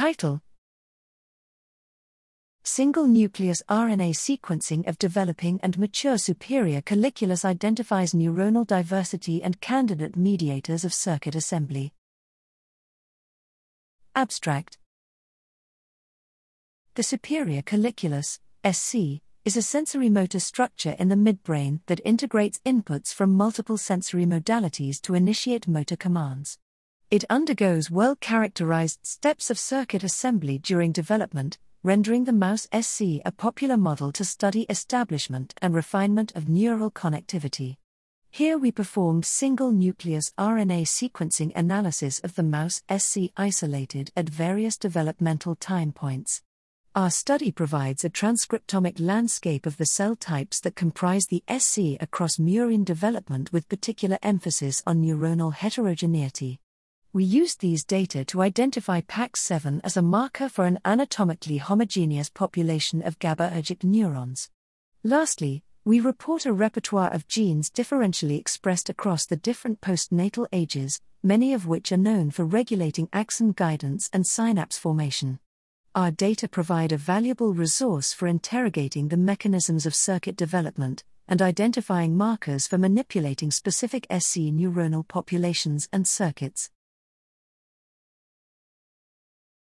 Title Single nucleus RNA sequencing of developing and mature superior colliculus identifies neuronal diversity and candidate mediators of circuit assembly. Abstract The superior colliculus, SC, is a sensory motor structure in the midbrain that integrates inputs from multiple sensory modalities to initiate motor commands. It undergoes well characterized steps of circuit assembly during development, rendering the mouse SC a popular model to study establishment and refinement of neural connectivity. Here we performed single nucleus RNA sequencing analysis of the mouse SC isolated at various developmental time points. Our study provides a transcriptomic landscape of the cell types that comprise the SC across murine development with particular emphasis on neuronal heterogeneity. We used these data to identify PAX7 as a marker for an anatomically homogeneous population of GABAergic neurons. Lastly, we report a repertoire of genes differentially expressed across the different postnatal ages, many of which are known for regulating axon guidance and synapse formation. Our data provide a valuable resource for interrogating the mechanisms of circuit development and identifying markers for manipulating specific SC neuronal populations and circuits.